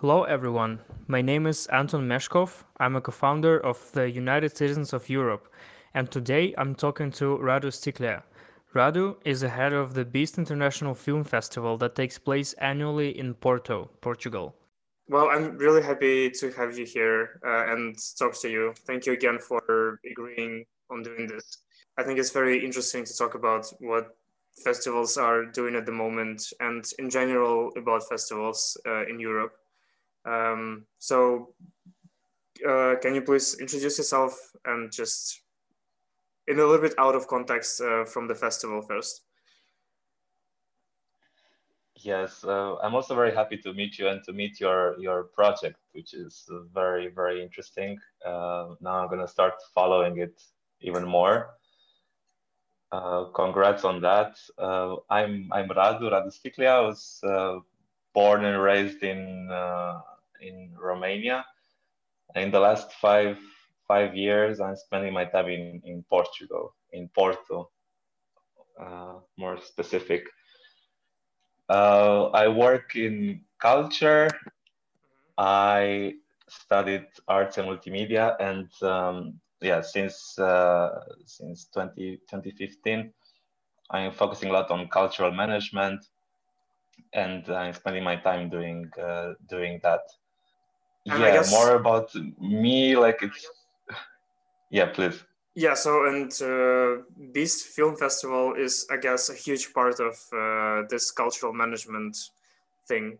Hello, everyone. My name is Anton Meshkov. I'm a co founder of the United Citizens of Europe, and today I'm talking to Radu Stiklea. Radu is the head of the Beast International Film Festival that takes place annually in Porto, Portugal. Well, I'm really happy to have you here uh, and talk to you. Thank you again for agreeing on doing this. I think it's very interesting to talk about what festivals are doing at the moment and in general about festivals uh, in Europe. Um, so, uh, can you please introduce yourself and just in a little bit out of context uh, from the festival first? Yes, uh, I'm also very happy to meet you and to meet your your project, which is very very interesting. Uh, now I'm gonna start following it even more. Uh, congrats on that. Uh, I'm I'm Radu Radu Stiklea. I was uh, born and raised in uh, in Romania. In the last five five years, I'm spending my time in in Portugal, in Porto, more specific. Uh, I work in culture. I studied arts and multimedia, and um, yeah, since uh, since 20, 2015, I'm focusing a lot on cultural management, and I'm spending my time doing uh, doing that. And yeah, guess, more about me, like it's. Yeah, please. Yeah, so and uh, Beast Film Festival is, I guess, a huge part of uh, this cultural management thing.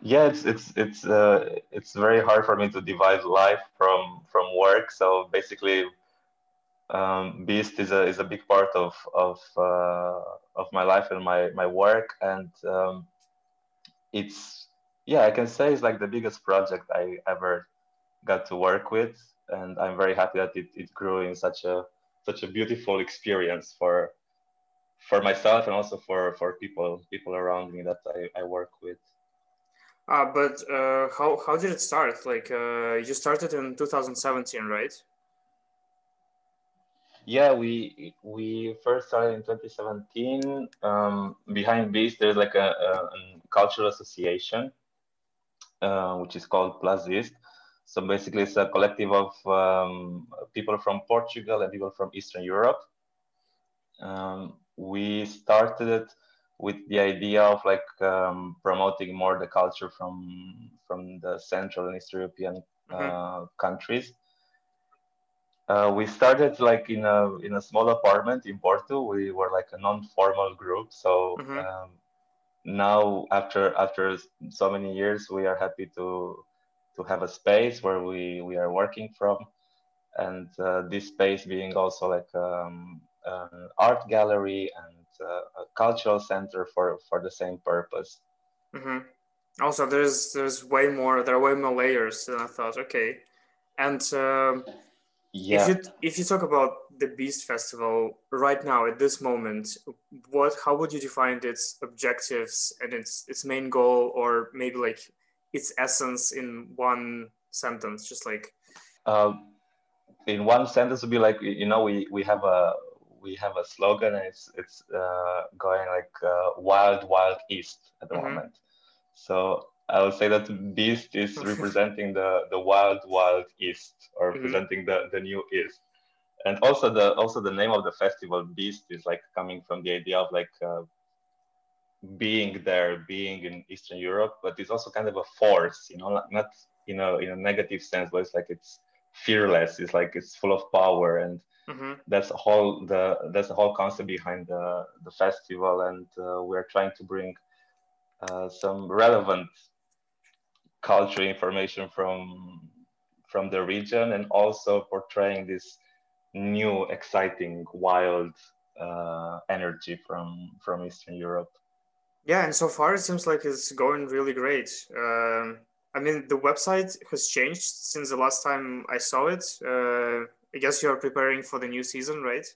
Yeah, it's it's it's uh, it's very hard for me to divide life from from work. So basically, um, Beast is a is a big part of of uh, of my life and my my work, and um, it's yeah, I can say it's like the biggest project I ever got to work with and I'm very happy that it, it grew in such a such a beautiful experience for for myself and also for for people people around me that I, I work with. Uh, but uh, how how did it start? Like uh, you started in 2017, right? Yeah, we we first started in 2017. Um, behind Beast, there's like a, a, a cultural association, uh, which is called Plazist so basically, it's a collective of um, people from Portugal and people from Eastern Europe. Um, we started it with the idea of like um, promoting more the culture from from the Central and Eastern European uh, mm-hmm. countries. Uh, we started like in a in a small apartment in Porto. We were like a non-formal group. So mm-hmm. um, now, after after so many years, we are happy to to have a space where we we are working from, and uh, this space being also like um, an art gallery and uh, a cultural center for for the same purpose. Mm-hmm. Also, there's there's way more. There are way more layers than I thought. Okay, and um, yeah. if you if you talk about the Beast Festival right now at this moment, what how would you define its objectives and its its main goal, or maybe like its essence in one sentence just like um, in one sentence would be like you know we we have a we have a slogan and it's it's uh, going like uh, wild wild east at the mm-hmm. moment so i would say that beast is representing the the wild wild east or mm-hmm. representing the the new east and also the also the name of the festival beast is like coming from the idea of like uh, being there, being in Eastern Europe, but it's also kind of a force, you know, not in a in a negative sense, but it's like it's fearless. It's like it's full of power, and mm-hmm. that's whole the that's the whole concept behind the the festival. And uh, we're trying to bring uh, some relevant culture information from from the region, and also portraying this new, exciting, wild uh, energy from from Eastern Europe. Yeah, and so far it seems like it's going really great. Um, I mean, the website has changed since the last time I saw it. Uh, I guess you are preparing for the new season, right?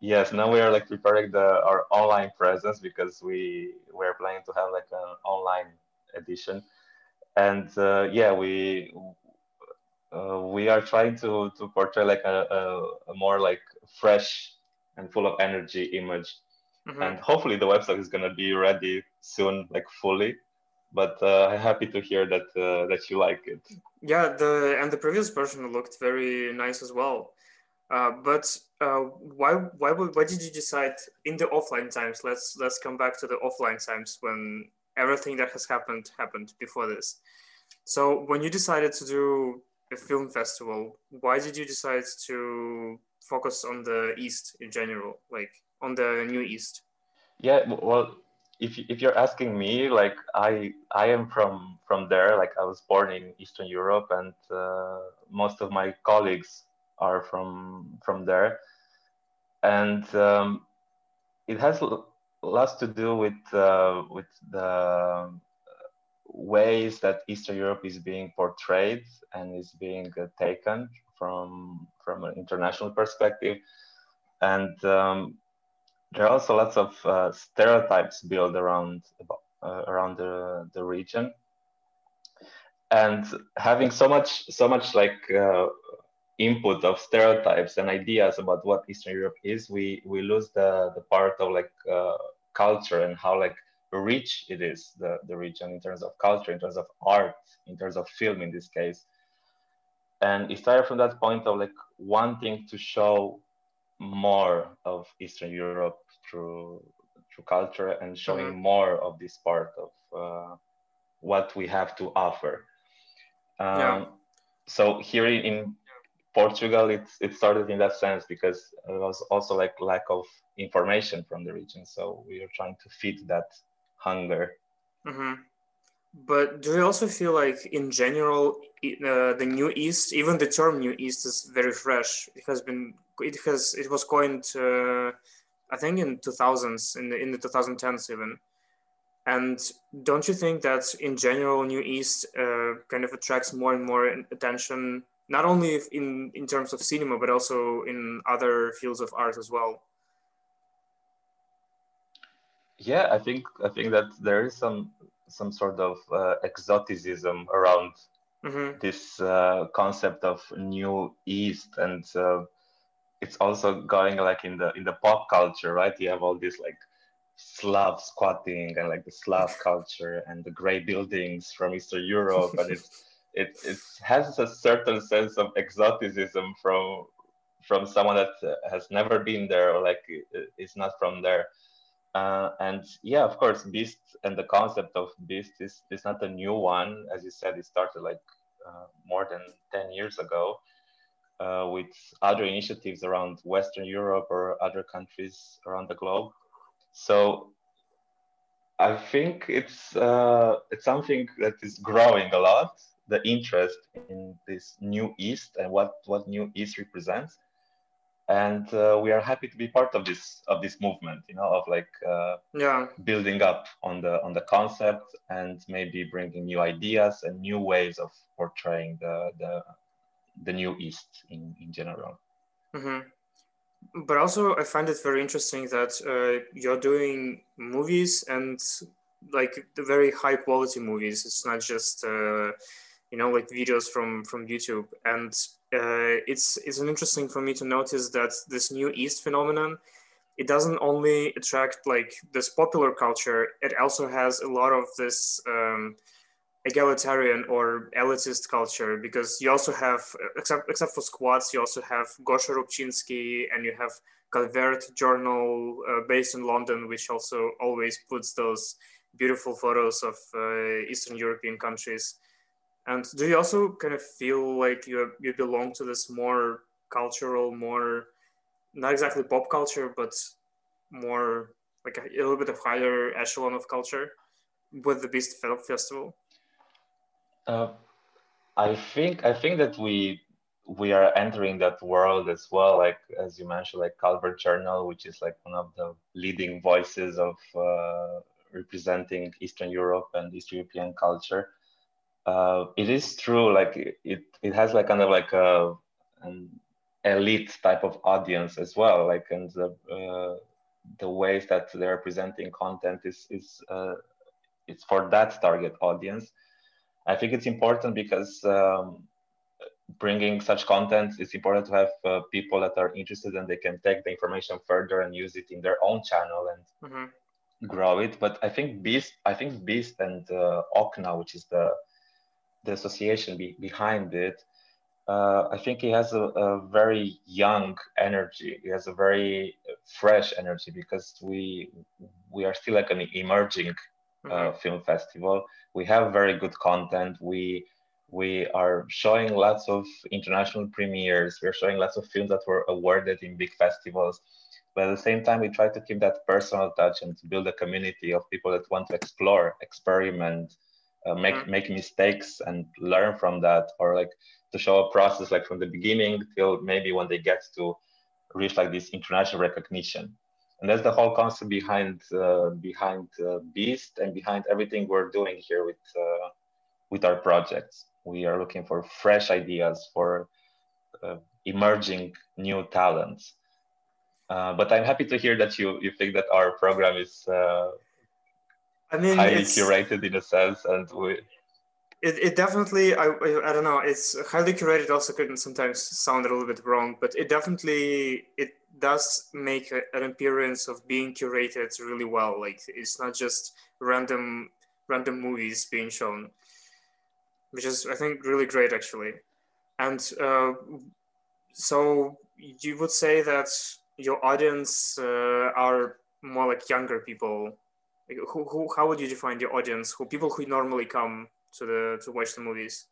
Yes, now we are like preparing the our online presence because we we're planning to have like an online edition, and uh, yeah, we uh, we are trying to to portray like a, a, a more like fresh and full of energy image mm-hmm. and hopefully the website is gonna be ready soon, like fully. But uh, I'm happy to hear that uh, that you like it. Yeah, the and the previous version looked very nice as well. Uh, but uh, why why why did you decide in the offline times? Let's let's come back to the offline times when everything that has happened happened before this. So when you decided to do a film festival, why did you decide to focus on the East in general, like on the New East? Yeah, well, if if you're asking me, like I I am from from there. Like I was born in Eastern Europe, and uh, most of my colleagues are from from there, and um, it has lots to do with uh, with the ways that Eastern Europe is being portrayed and is being uh, taken from from an international perspective, and um, there are also lots of uh, stereotypes built around uh, around the the region, and having so much so much like uh, input of stereotypes and ideas about what Eastern Europe is, we we lose the the part of like uh, culture and how like rich it is the the region in terms of culture, in terms of art, in terms of film in this case. And it started from that point of like wanting to show more of Eastern Europe through through culture and showing mm-hmm. more of this part of uh, what we have to offer. Um, yeah. So here in Portugal, it, it started in that sense because it was also like lack of information from the region. So we are trying to feed that hunger. Mm-hmm. But do you also feel like, in general, uh, the New East, even the term New East, is very fresh? It has been, it has, it was coined, uh, I think, in 2000s, in the in the 2010s even. And don't you think that, in general, New East uh, kind of attracts more and more attention not only in in terms of cinema but also in other fields of art as well yeah i think i think that there is some some sort of uh, exoticism around mm-hmm. this uh, concept of new east and uh, it's also going like in the in the pop culture right you have all these like slav squatting and like the slav culture and the gray buildings from eastern europe and it's it, it has a certain sense of exoticism from from someone that has never been there or like is not from there. Uh, and yeah of course beast and the concept of beast is, is not a new one. As you said it started like uh, more than 10 years ago uh, with other initiatives around western europe or other countries around the globe. So i think it's uh, it's something that is growing a lot the interest in this new East and what what new East represents, and uh, we are happy to be part of this of this movement. You know, of like uh, yeah building up on the on the concept and maybe bringing new ideas and new ways of portraying the the the new East in in general. Mm-hmm. But also, I find it very interesting that uh, you're doing movies and like the very high quality movies. It's not just uh, you know like videos from from youtube. And uh, it's it's interesting for me to notice that this new east phenomenon it doesn't only attract like this popular culture it also has a lot of this um, egalitarian or elitist culture because you also have except except for squats you also have gosha rubchinskiy and you have calvert journal uh, based in london which also always puts those beautiful photos of uh, eastern european countries and do you also kind of feel like you you belong to this more cultural, more not exactly pop culture, but more like a, a little bit of higher echelon of culture with the Beast Film Festival? Uh, I think I think that we we are entering that world as well. Like as you mentioned, like Calvert Journal, which is like one of the leading voices of uh, representing Eastern Europe and East European culture uh, it is true like it it has like kind of like a an elite type of audience as well like and the uh, the ways that they're presenting content is is uh, it's for that target audience i think it's important because um, bringing such content, it's important to have uh, people that are interested and they can take the information further and use it in their own channel and mm-hmm. grow it. But I think Beast, I think Beast and uh, Okna, which is the the association be, behind it, uh, I think he has a, a, very young energy. He has a very fresh energy because we we are still like an emerging uh, mm-hmm. film festival. We have very good content. We we are showing lots of international premieres. We're showing lots of films that were awarded in big festivals. But at the same time, we try to keep that personal touch and to build a community of people that want to explore, experiment, uh, make mm-hmm. make mistakes and learn from that, or like to show a process like from the beginning till maybe when they get to reach like this international recognition. And that's the whole concept behind uh, behind uh, Beast and behind everything we're doing here with uh, with our projects we are looking for fresh ideas for uh, emerging new talents. Uh, but I'm happy to hear that you you think that our program is uh, I mean highly curated in a sense, and we. It, it definitely I, I don't know it's highly curated also can sometimes sound a little bit wrong but it definitely it does make a, an appearance of being curated really well like it's not just random random movies being shown which is I think really great actually. And uh, so you would say that your audience uh, are more like younger people. Who, who, how would you define your audience? Who people who normally come to the to watch the movies?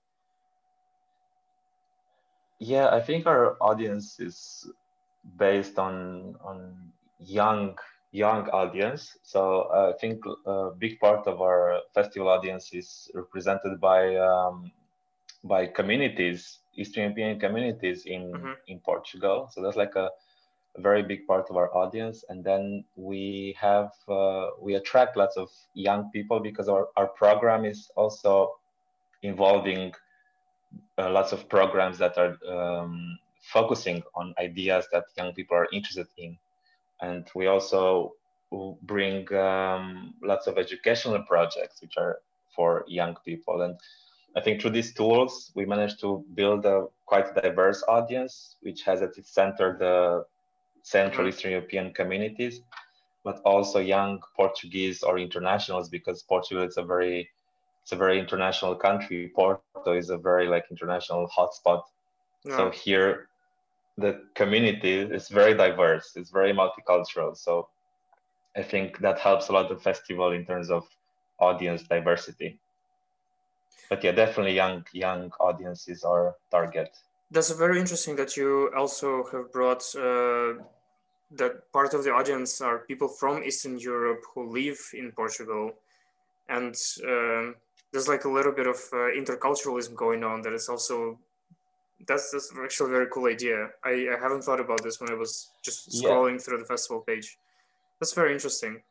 Yeah, I think our audience is based on on young young audience. So uh, I think a big part of our festival audience is represented by um, by communities, Eastern European communities in mm-hmm. in Portugal. So that's like a, a, very big part of our audience. And then we have uh, we attract lots of young people because our our program is also involving uh, lots of programs that are um, focusing on ideas that young people are interested in and we also bring um, lots of educational projects which are for young people and i think through these tools we managed to build a quite diverse audience which has at its center the central mm-hmm. eastern european communities but also young portuguese or internationals because portugal is a very it's a very international country. Porto is a very like international hotspot. Yeah. so here the community is very diverse it's very multicultural. So i think that helps a lot the festival in terms of audience diversity. But yeah definitely young young audiences are target that's very interesting that you also have brought uh, that part of the audience are people from eastern europe who live in portugal and um, there's like a little bit of uh, interculturalism going on that is also that's that's actually a very cool idea. I, I haven't thought about this when I was just scrolling yeah. through the festival page. That's very interesting.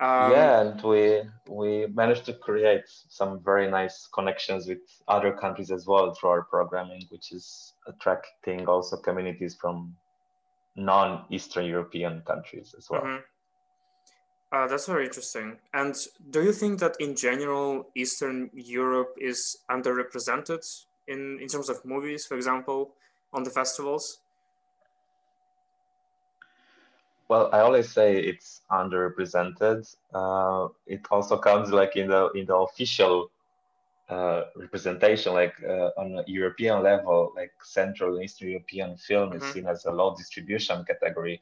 Um, yeah, and we we managed to create some very nice connections with other countries as well through our programming, which is attracting also communities from non-Eastern European countries as well. Mm-hmm. Uh, that's very interesting. And do you think that in general, Eastern Europe is underrepresented in in terms of movies, for example, on the festivals? Well, I always say it's underrepresented. Uh, it also comes like in the in the official uh, representation, like uh, on a European level, like Central and Eastern European film mm-hmm. is seen as a low distribution category,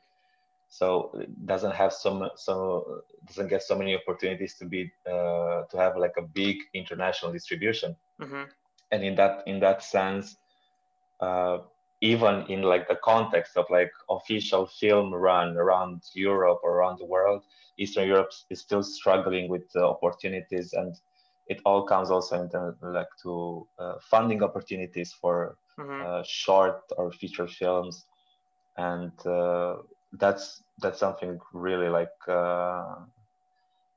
so it doesn't have some so doesn't get so many opportunities to be uh, to have like a big international distribution. Mm-hmm and in that in that sense uh, even in like the context of like official film run around europe or around the world eastern europe is still struggling with the opportunities and it all comes also into like to uh, funding opportunities for mm-hmm. uh, short or feature films and uh, that's that's something really like uh,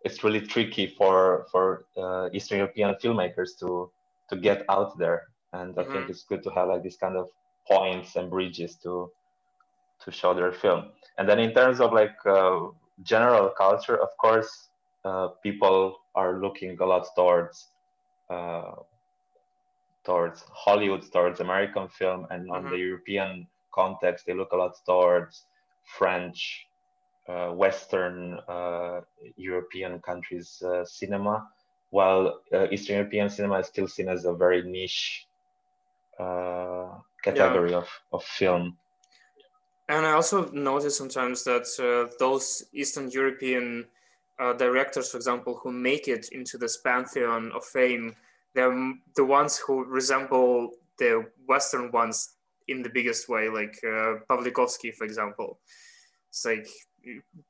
it's really tricky for for uh, eastern european filmmakers to to get out there and i mm-hmm. think it's good to have like these kind of points and bridges to to show their film. And then in terms of like uh, general culture of course uh, people are looking a lot towards uh, towards Hollywood, towards American film, and on Mhm. the European context, they look a lot towards French, uh, Western uh, European countries' uh, cinema, while uh, Eastern European cinema is still seen as a very niche category of, of film. And I also notice sometimes that uh, those Eastern European uh, directors, for example, who make it into this pantheon of fame, they're the ones who resemble the Western ones in the biggest way, like uh, Pawlikowski, for example. It's like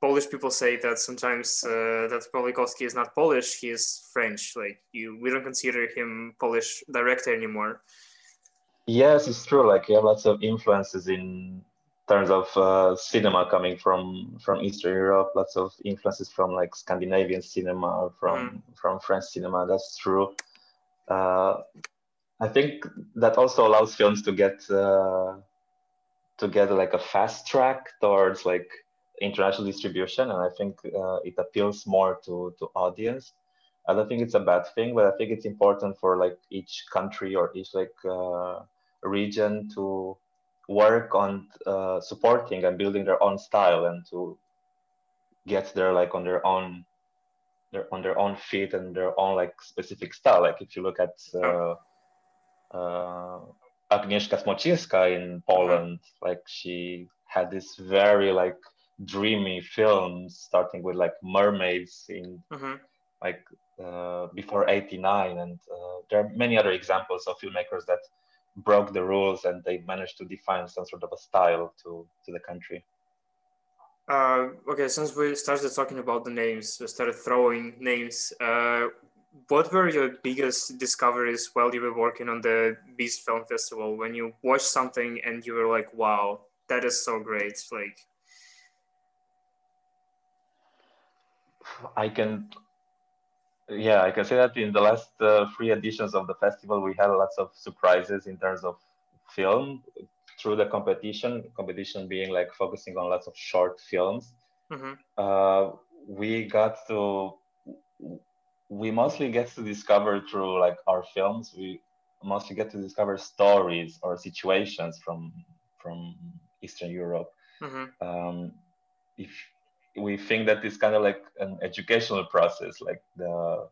Polish people say that sometimes uh, that Pawlikowski is not Polish; he is French. Like you, we don't consider him Polish director anymore. Yes, it's true. Like you have lots of influences in terms of uh, cinema coming from from Eastern Europe. Lots of influences from like Scandinavian cinema, from from French cinema. That's true. Uh, I think that also allows films to get uh, to get like a fast track towards like international distribution, and I think uh, it appeals more to to audience. I don't think it's a bad thing, but I think it's important for like each country or each like uh, region to work on uh, supporting and building their own style and to get there like on their own their on their own feet and their own like specific style like if you look at uh, uh, Agnieszka Smoczyńska in Poland like she had this very like dreamy films starting with like mermaids in Mhm. like uh, before 89 and uh, there are many other examples of filmmakers that broke the rules and they managed to define some sort of a style to to the country Uh, okay, since we started talking about the names, we started throwing names. Uh, what were your biggest discoveries while you were working on the Beast Film Festival? When you watched something and you were like, "Wow, that is so great!" Like, i can yeah i can say that in the last uh, three editions of the festival we had lots of surprises in terms of film. Through the competition competition being like focusing on lots of short films mhm, uh, we got to we mostly get to discover through like our films we mostly get to discover stories or situations from from eastern europe. Mhm, um, if we think that it's kind of like an educational process like the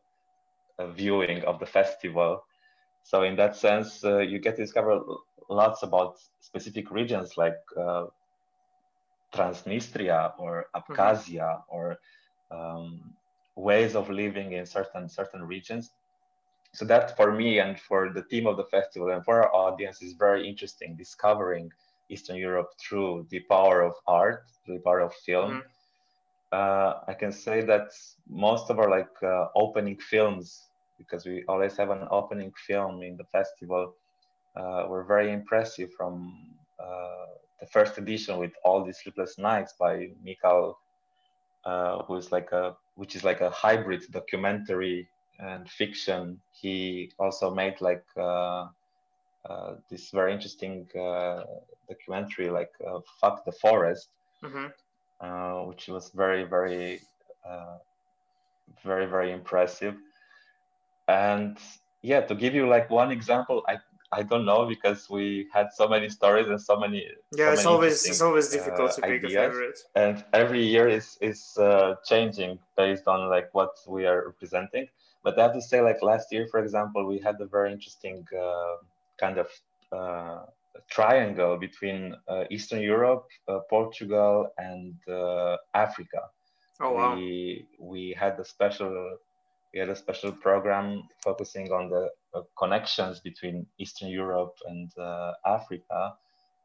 viewing of the festival so in that sense uh, you get to discover lots about specific regions like uh, Transnistria or Abkhazia or um, ways of living in certain certain regions. So that for me and for the team of the festival and for our audience is very interesting, discovering Eastern Europe through the power of art, through the power of film. Mhm. Uh, I can say that most of our like uh, opening films, because we always have an opening film in the festival, uh, were very impressive from uh, the first edition with all these sleepless nights by Mikhail, uh, who is like a which is like a hybrid documentary and fiction. He also made like uh, this very interesting documentary like "Fuck the Forest," mhm. Uh, which was very very uh, very very impressive. And yeah, to give you like one example, I I don't know because we had so many stories and so many Yeah, so it's many always it's always difficult uh, to pick a favorite. and every year is is uh, changing based on like what we are representing but i have to say like last year for example we had a very interesting uh, kind of uh, triangle between uh, eastern europe uh, portugal and uh, africa Oh wow. we we had a special we had a special program focusing on the uh, connections between Eastern Europe and uh, Africa,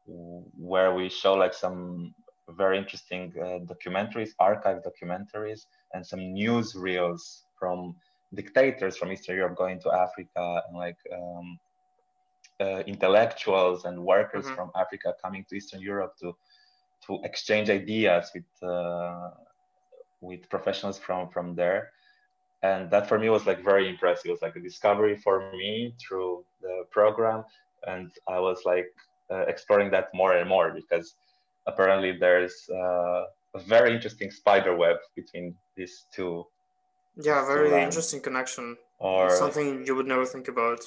where we show like some very interesting uh, documentaries, archive documentaries, and some news reels from dictators from Eastern Europe going to Africa and like um, uh, intellectuals and workers Mhm. from Africa coming to Eastern Europe to to exchange ideas with uh, with professionals from from there and that for me was like very impressive it was like a discovery for me through the program and i was like uh, exploring that more and more because apparently there's uh, a very interesting spider web between these two Yeah, very interesting connection. or Something you would never think about.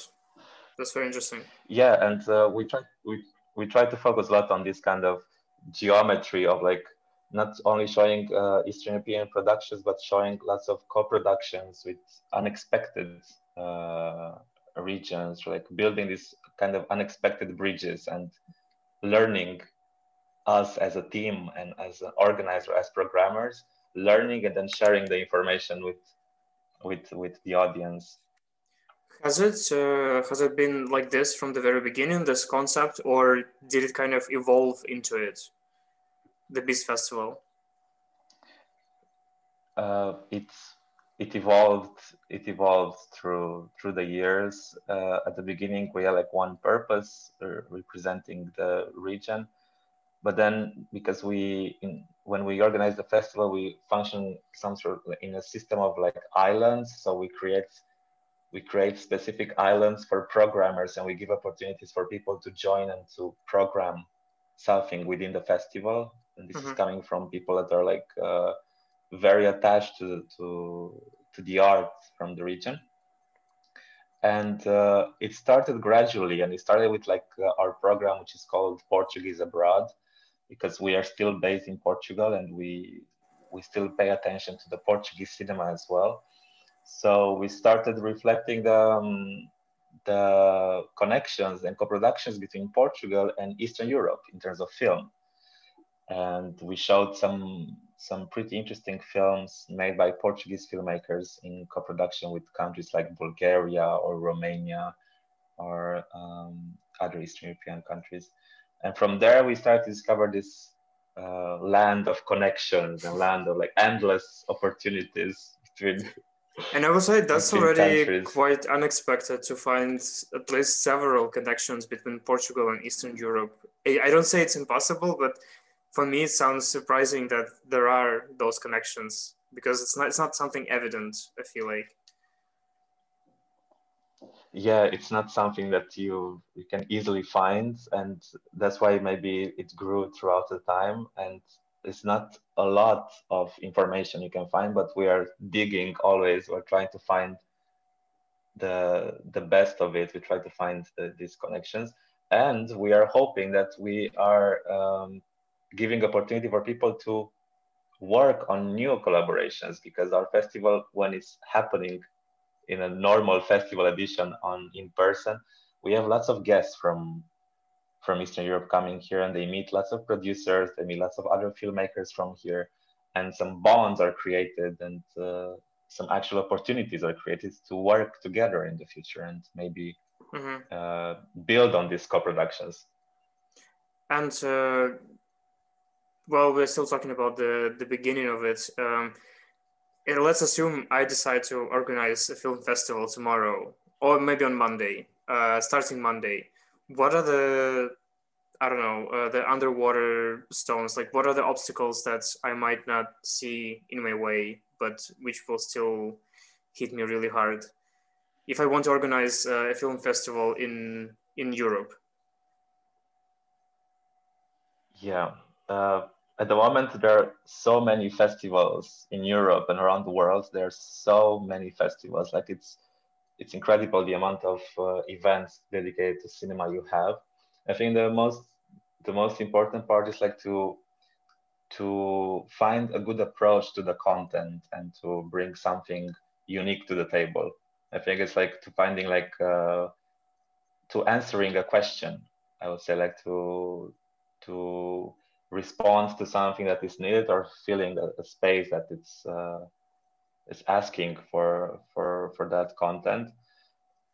That's very interesting. Yeah, and uh, we try we we try to focus a lot on this kind of geometry of like not only showing uh, Eastern European productions, but showing lots of co-productions with unexpected uh, regions, like building these kind of unexpected bridges and learning us as a team and as an organizer, as programmers, learning and then sharing the information with with with the audience. Has it uh, has it been like this from the very beginning, this concept, or did it kind of evolve into it? the Beast Festival? Uh, it's it evolved it evolved through through the years uh, at the beginning we had like one purpose uh, representing the region but then because we in, when we organize the festival we function some sort of in a system of like islands so we create we create specific islands for programmers and we give opportunities for people to join and to program something within the festival. And this mm-hmm. is coming from people that are like uh, very attached to, to to the art from the region. And uh, it started gradually and it started with like uh, our program which is called portuguese abroad because we are still based in portugal and we we still pay attention to the portuguese cinema as well so we started reflecting the um, the connections and co-productions between portugal and eastern europe in terms of film and we showed some some pretty interesting films made by Portuguese filmmakers in co-production with countries like Bulgaria or Romania or um, other Eastern European countries. And from there, we started to discover this uh, land of connections and land of like endless opportunities between. And I would say that's already countries. quite unexpected to find at least several connections between Portugal and Eastern Europe. I don't say it's impossible, but for me, it sounds surprising that there are those connections because it's not it's not something evident. I feel like. Yeah, it's not something that you you can easily find, and that's why maybe it grew throughout the time. And it's not a lot of information you can find, but we are digging always. We're trying to find the the best of it. We try to find the, these connections, and we are hoping that we are um, giving opportunity for people to work on new collaborations because our festival when it's happening in a normal festival edition on in person we have lots of guests from from eastern europe coming here and they meet lots of producers they meet lots of other filmmakers from here and some bonds are created and uh, some actual opportunities are created to work together in the future and maybe mm-hmm. uh, build on these co-productions and uh, well, we're still talking about the the beginning of it. Um, and let's assume I decide to organize a film festival tomorrow, or maybe on Monday, uh, starting Monday. What are the I don't know uh, the underwater stones? Like, what are the obstacles that I might not see in my way, but which will still hit me really hard? If I want to organize uh, a film festival in in Europe. Yeah, uh, at the moment there are so many festivals in Europe and around the world. There's so many festivals. Like it's it's incredible the amount of uh, events dedicated to cinema you have. I think the most the most important part is like to to find a good approach to the content and to bring something unique to the table. I think it's like to finding like uh, to answering a question. I would say like to to response to something that is needed or filling a, a space that it's uh, is asking for for for that content.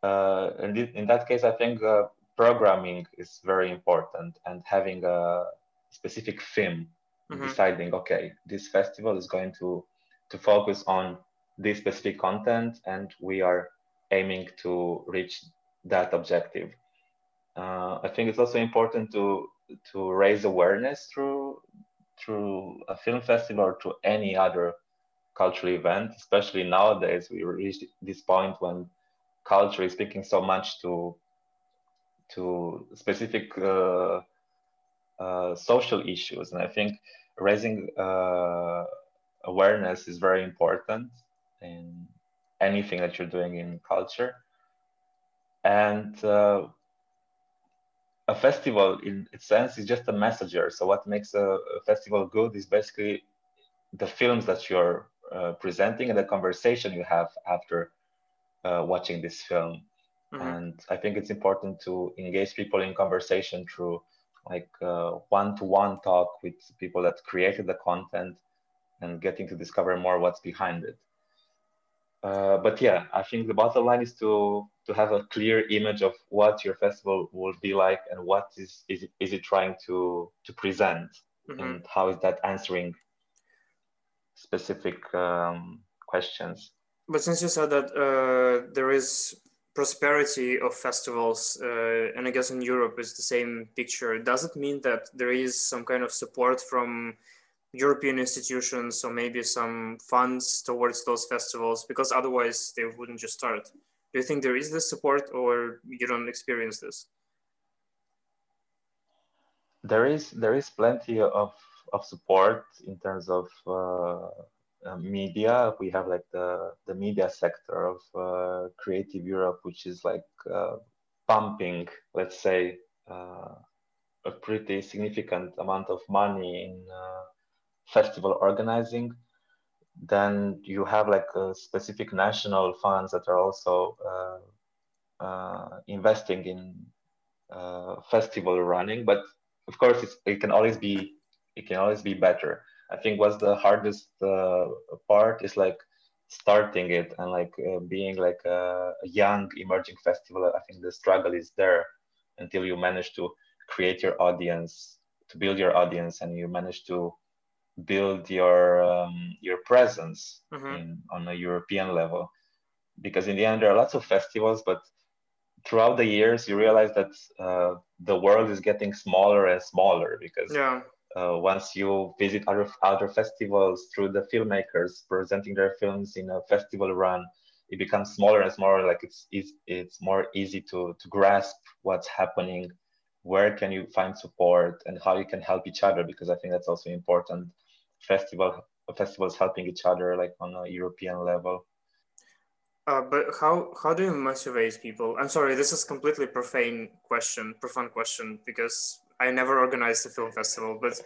Uh, and in that case, I think uh, programming is very important and having a specific theme, mm-hmm. deciding okay, this festival is going to to focus on this specific content, and we are aiming to reach that objective. Uh, I think it's also important to to raise awareness through through a film festival or to any other cultural event, especially nowadays we reached this point when culture is speaking so much to to specific uh, uh, social issues, and I think raising uh, awareness is very important in anything that you're doing in culture. And uh, a festival in its sense is just a messenger. So what makes a, a festival good is basically the films that you're uh, presenting and the conversation you have after uh, watching this film mm-hmm. and i think it's important to engage people in conversation through like uh, one-to-one talk with people that created the content and getting to discover more what's behind it uh, but yeah, I think the bottom line is to to have a clear image of what your festival will be like and what is is it, is it trying to to present mm-hmm. and how is that answering specific um, questions. But since you said that uh, there is prosperity of festivals, uh, and I guess in Europe it's the same picture, does it mean that there is some kind of support from European institutions or maybe some funds towards those festivals because otherwise they wouldn't just start. Do you think there is this support or you don't experience this? There is there is plenty of, of support in terms of uh, uh, media. We have like the, the media sector of uh, Creative Europe, which is like uh, pumping, let's say, uh, a pretty significant amount of money in uh, festival organizing. Then you have like specific national funds that are also investing in festival running. But of course, it can always be it can always be better. I think what's the hardest uh, part is like starting it and like uh, being like a, young emerging festival. I think the struggle is there until you manage to create your audience, to build your audience, and you manage to build your um, your presence mm-hmm. in, on a European level. Because in the end, there are lots of festivals, but throughout the years, you realize that uh, the world is getting smaller and smaller. Because yeah. Uh, once you visit other other festivals through the filmmakers presenting their films in a festival run, it becomes smaller and smaller. Like it's it's, it's more easy to to grasp what's happening where can you find support and how you can help each other because i think that's also important festival festivals helping each other like on a European level. Uh, but how how do you motivate people? I'm sorry, this is completely profane question, profound question because I never organized a film festival. But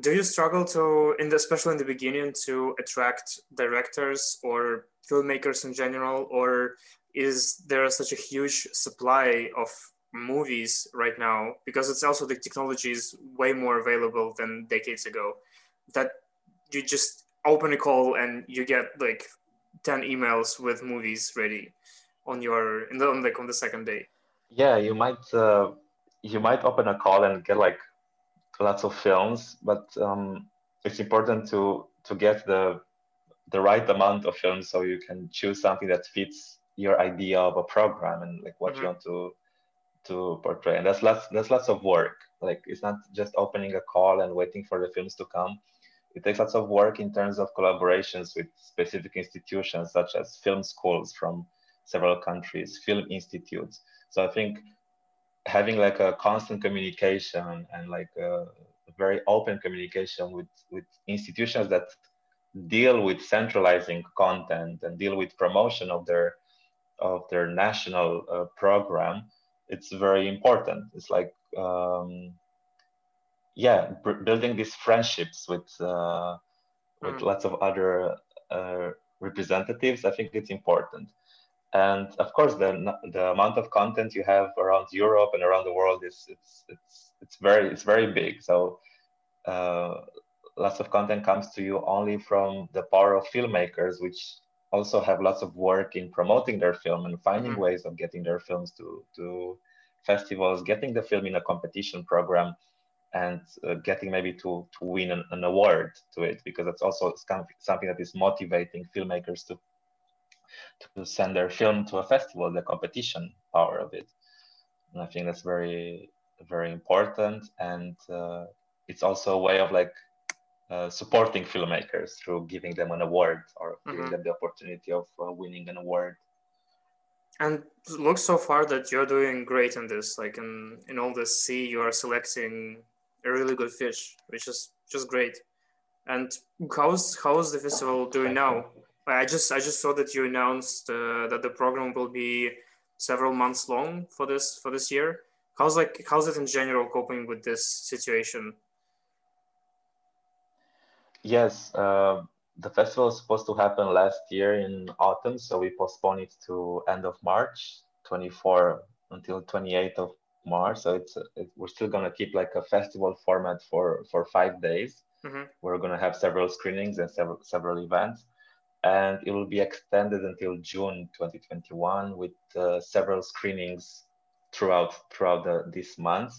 do you struggle to, in the, especially in the beginning, to attract directors or filmmakers in general, or is there such a huge supply of movies right now? Because it's also the technology is way more available than decades ago. That you just open a call and you get like 10 emails with movies ready on your in the on like on the second day. Yeah you might uh, you might open a call and get like lots of films but um, it's important to to get the the right amount of films so you can choose something that fits your idea of a program and like what mm-hmm. you want to to portray and that's lots that's lots of work like it's not just opening a call and waiting for the films to come it takes lots of work in terms of collaborations with specific institutions such as film schools from several countries, film institutes. So I think having like a constant communication and like a very open communication with, with institutions that deal with centralizing content and deal with promotion of their of their national uh, program it's very important it's like um, yeah, building these friendships with uh, with mm. lots of other uh, representatives, I think it's important. And of course, the the amount of content you have around Europe and around the world is it's it's it's very it's very big. So uh, lots of content comes to you only from the power of filmmakers, which also have lots of work in promoting their film and finding mm-hmm. ways of getting their films to to festivals, getting the film in a competition program and uh, getting maybe to, to win an, an, award to it because that's also kind of something that is motivating filmmakers to to send their film to a festival the competition power of it and i think that's very very important and uh, it's also a way of like uh, supporting filmmakers through giving them an award or mm-hmm. giving them the opportunity of uh, winning an award and looks so far that you're doing great in this like in in all this sea you are selecting a really good fish, which is just great. And how's how's the festival doing now? I just I just saw that you announced uh, that the program will be several months long for this for this year. How's like how's it in general coping with this situation? Yes, uh, the festival is supposed to happen last year in autumn, so we postponed it to end of March, 24 until 28th of March. So it's it, we're still gonna keep like a festival format for for five days. Mm-hmm. We're gonna have several screenings and several several events, and it will be extended until June 2021 with uh, several screenings throughout throughout the, this month.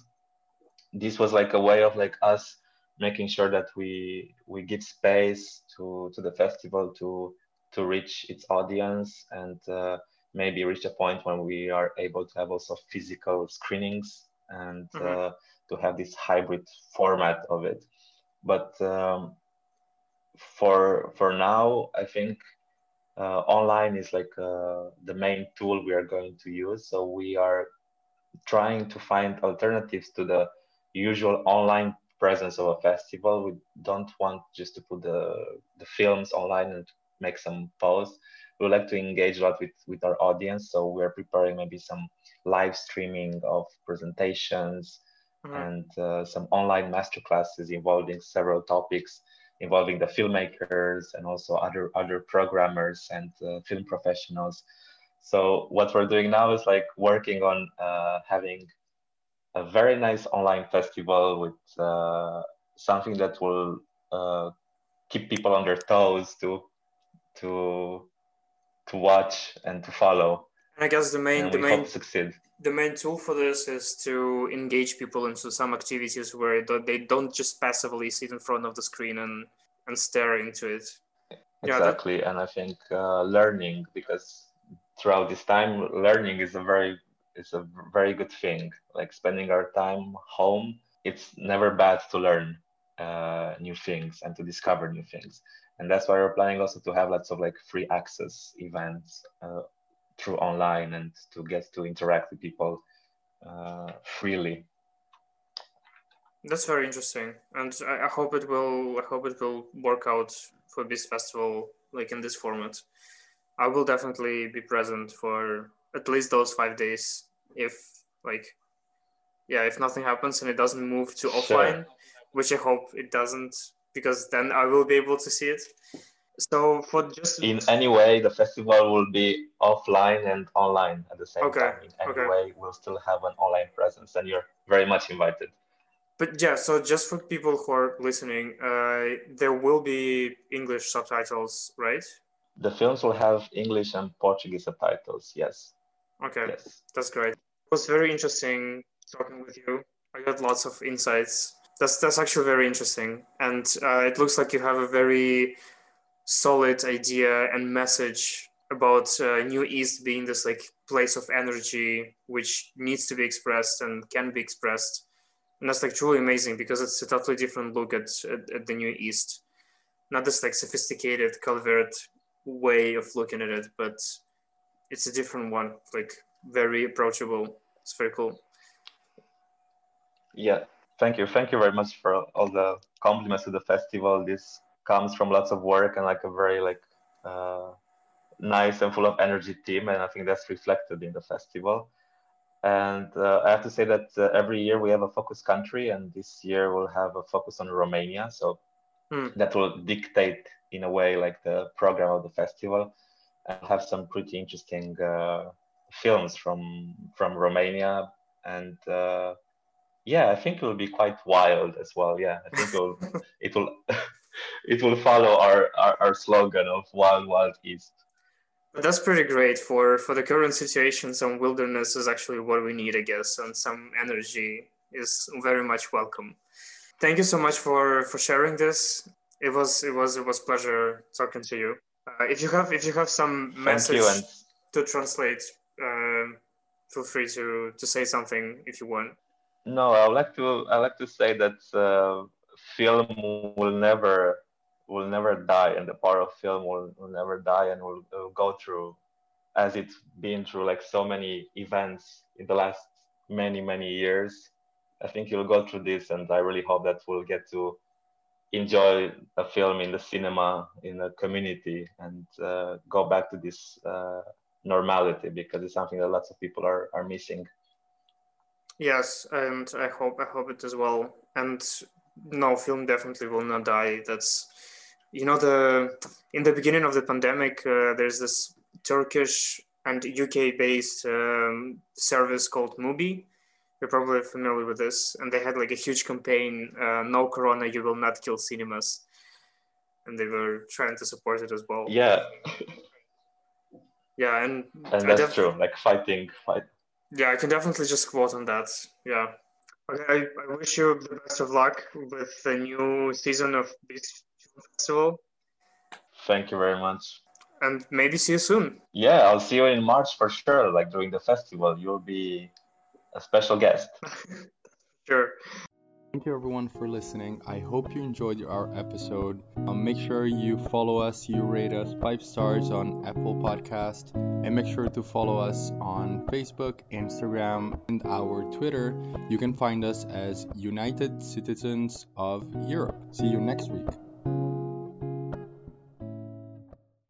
This was like a way of like us making sure that we we give space to to the festival to to reach its audience and uh, maybe reach a point when we are able to have also physical screenings and mm-hmm. uh, to have this hybrid format of it but um, for for now i think uh, online is like uh, the main tool we are going to use so we are trying to find alternatives to the usual online presence of a festival. We don't want just to put the the films online and make some posts. We like to engage a lot with with our audience, so we're preparing maybe some live streaming of presentations mm-hmm. and uh, some online masterclasses involving several topics involving the filmmakers and also other other programmers and uh, film professionals. So what we're doing now is like working on uh, having a very nice online festival with uh, something that will uh, keep people on their toes to to to watch and to follow. And I guess the main the main succeed. The main tool for this is to engage people into some activities where they don't just passively sit in front of the screen and and stare into it. Exactly, yeah, that... and I think uh, learning because throughout this time, learning is a very is a very good thing. Like spending our time home, it's never bad to learn uh, new things and to discover new things. And that's why we're planning also to have lots of like free access events uh, through online and to get to interact with people uh, freely. That's very interesting, and I, I hope it will. I hope it will work out for this festival, like in this format. I will definitely be present for at least those five days if like yeah if nothing happens and it doesn't move to offline sure. which i hope it doesn't because then i will be able to see it so for just in any way the festival will be offline and online at the same okay. time in any okay. way we'll still have an online presence and you're very much invited but yeah so just for people who are listening uh, there will be english subtitles right the films will have english and portuguese subtitles yes Okay, yes. that's great. It was very interesting talking with you. I got lots of insights. That's that's actually very interesting, and uh, it looks like you have a very solid idea and message about uh, New East being this like place of energy which needs to be expressed and can be expressed, and that's like truly amazing because it's a totally different look at at, at the New East, not this like sophisticated, covert way of looking at it, but it's a different one, like very approachable. It's very cool. Yeah, thank you. Thank you very much for all the compliments to the festival. This comes from lots of work and like a very like uh, nice and full of energy team, and I think that's reflected in the festival. And uh, I have to say that uh, every year we have a focus country, and this year we'll have a focus on Romania. So hmm. that will dictate, in a way, like the program of the festival and have some pretty interesting uh, films from from Romania and uh, yeah, I think it will be quite wild as well. Yeah, I think it will it will it will follow our, our, our slogan of wild wild east. But that's pretty great for for the current situation. Some wilderness is actually what we need, I guess, and some energy is very much welcome. Thank you so much for for sharing this. It was it was it was pleasure talking to you. Uh, if you have if you have some message and... to translate, uh, feel free to to say something if you want. No, I would like to I like to say that uh, film will never will never die, and the power of film will, will never die, and will, will go through as it's been through like so many events in the last many many years. I think you'll go through this, and I really hope that we'll get to enjoy a film in the cinema in the community and uh, go back to this uh, normality because it's something that lots of people are, are missing. Yes, and I hope I hope it as well. And no, film definitely will not die. That's you know the in the beginning of the pandemic, uh, there's this Turkish and UK based um, service called Mubi. You're probably familiar with this, and they had like a huge campaign: uh, "No Corona, you will not kill cinemas," and they were trying to support it as well. Yeah. yeah, and and that's true. Like fighting, fight. Yeah, I can definitely just quote on that. Yeah. Okay, I, I wish you the best of luck with the new season of this festival. Thank you very much. And maybe see you soon. Yeah, I'll see you in March for sure. Like during the festival, you'll be a special guest. sure. Thank you everyone for listening. I hope you enjoyed our episode. Um, make sure you follow us, you rate us five stars on Apple Podcast, and make sure to follow us on Facebook, Instagram, and our Twitter. You can find us as United Citizens of Europe. See you next week.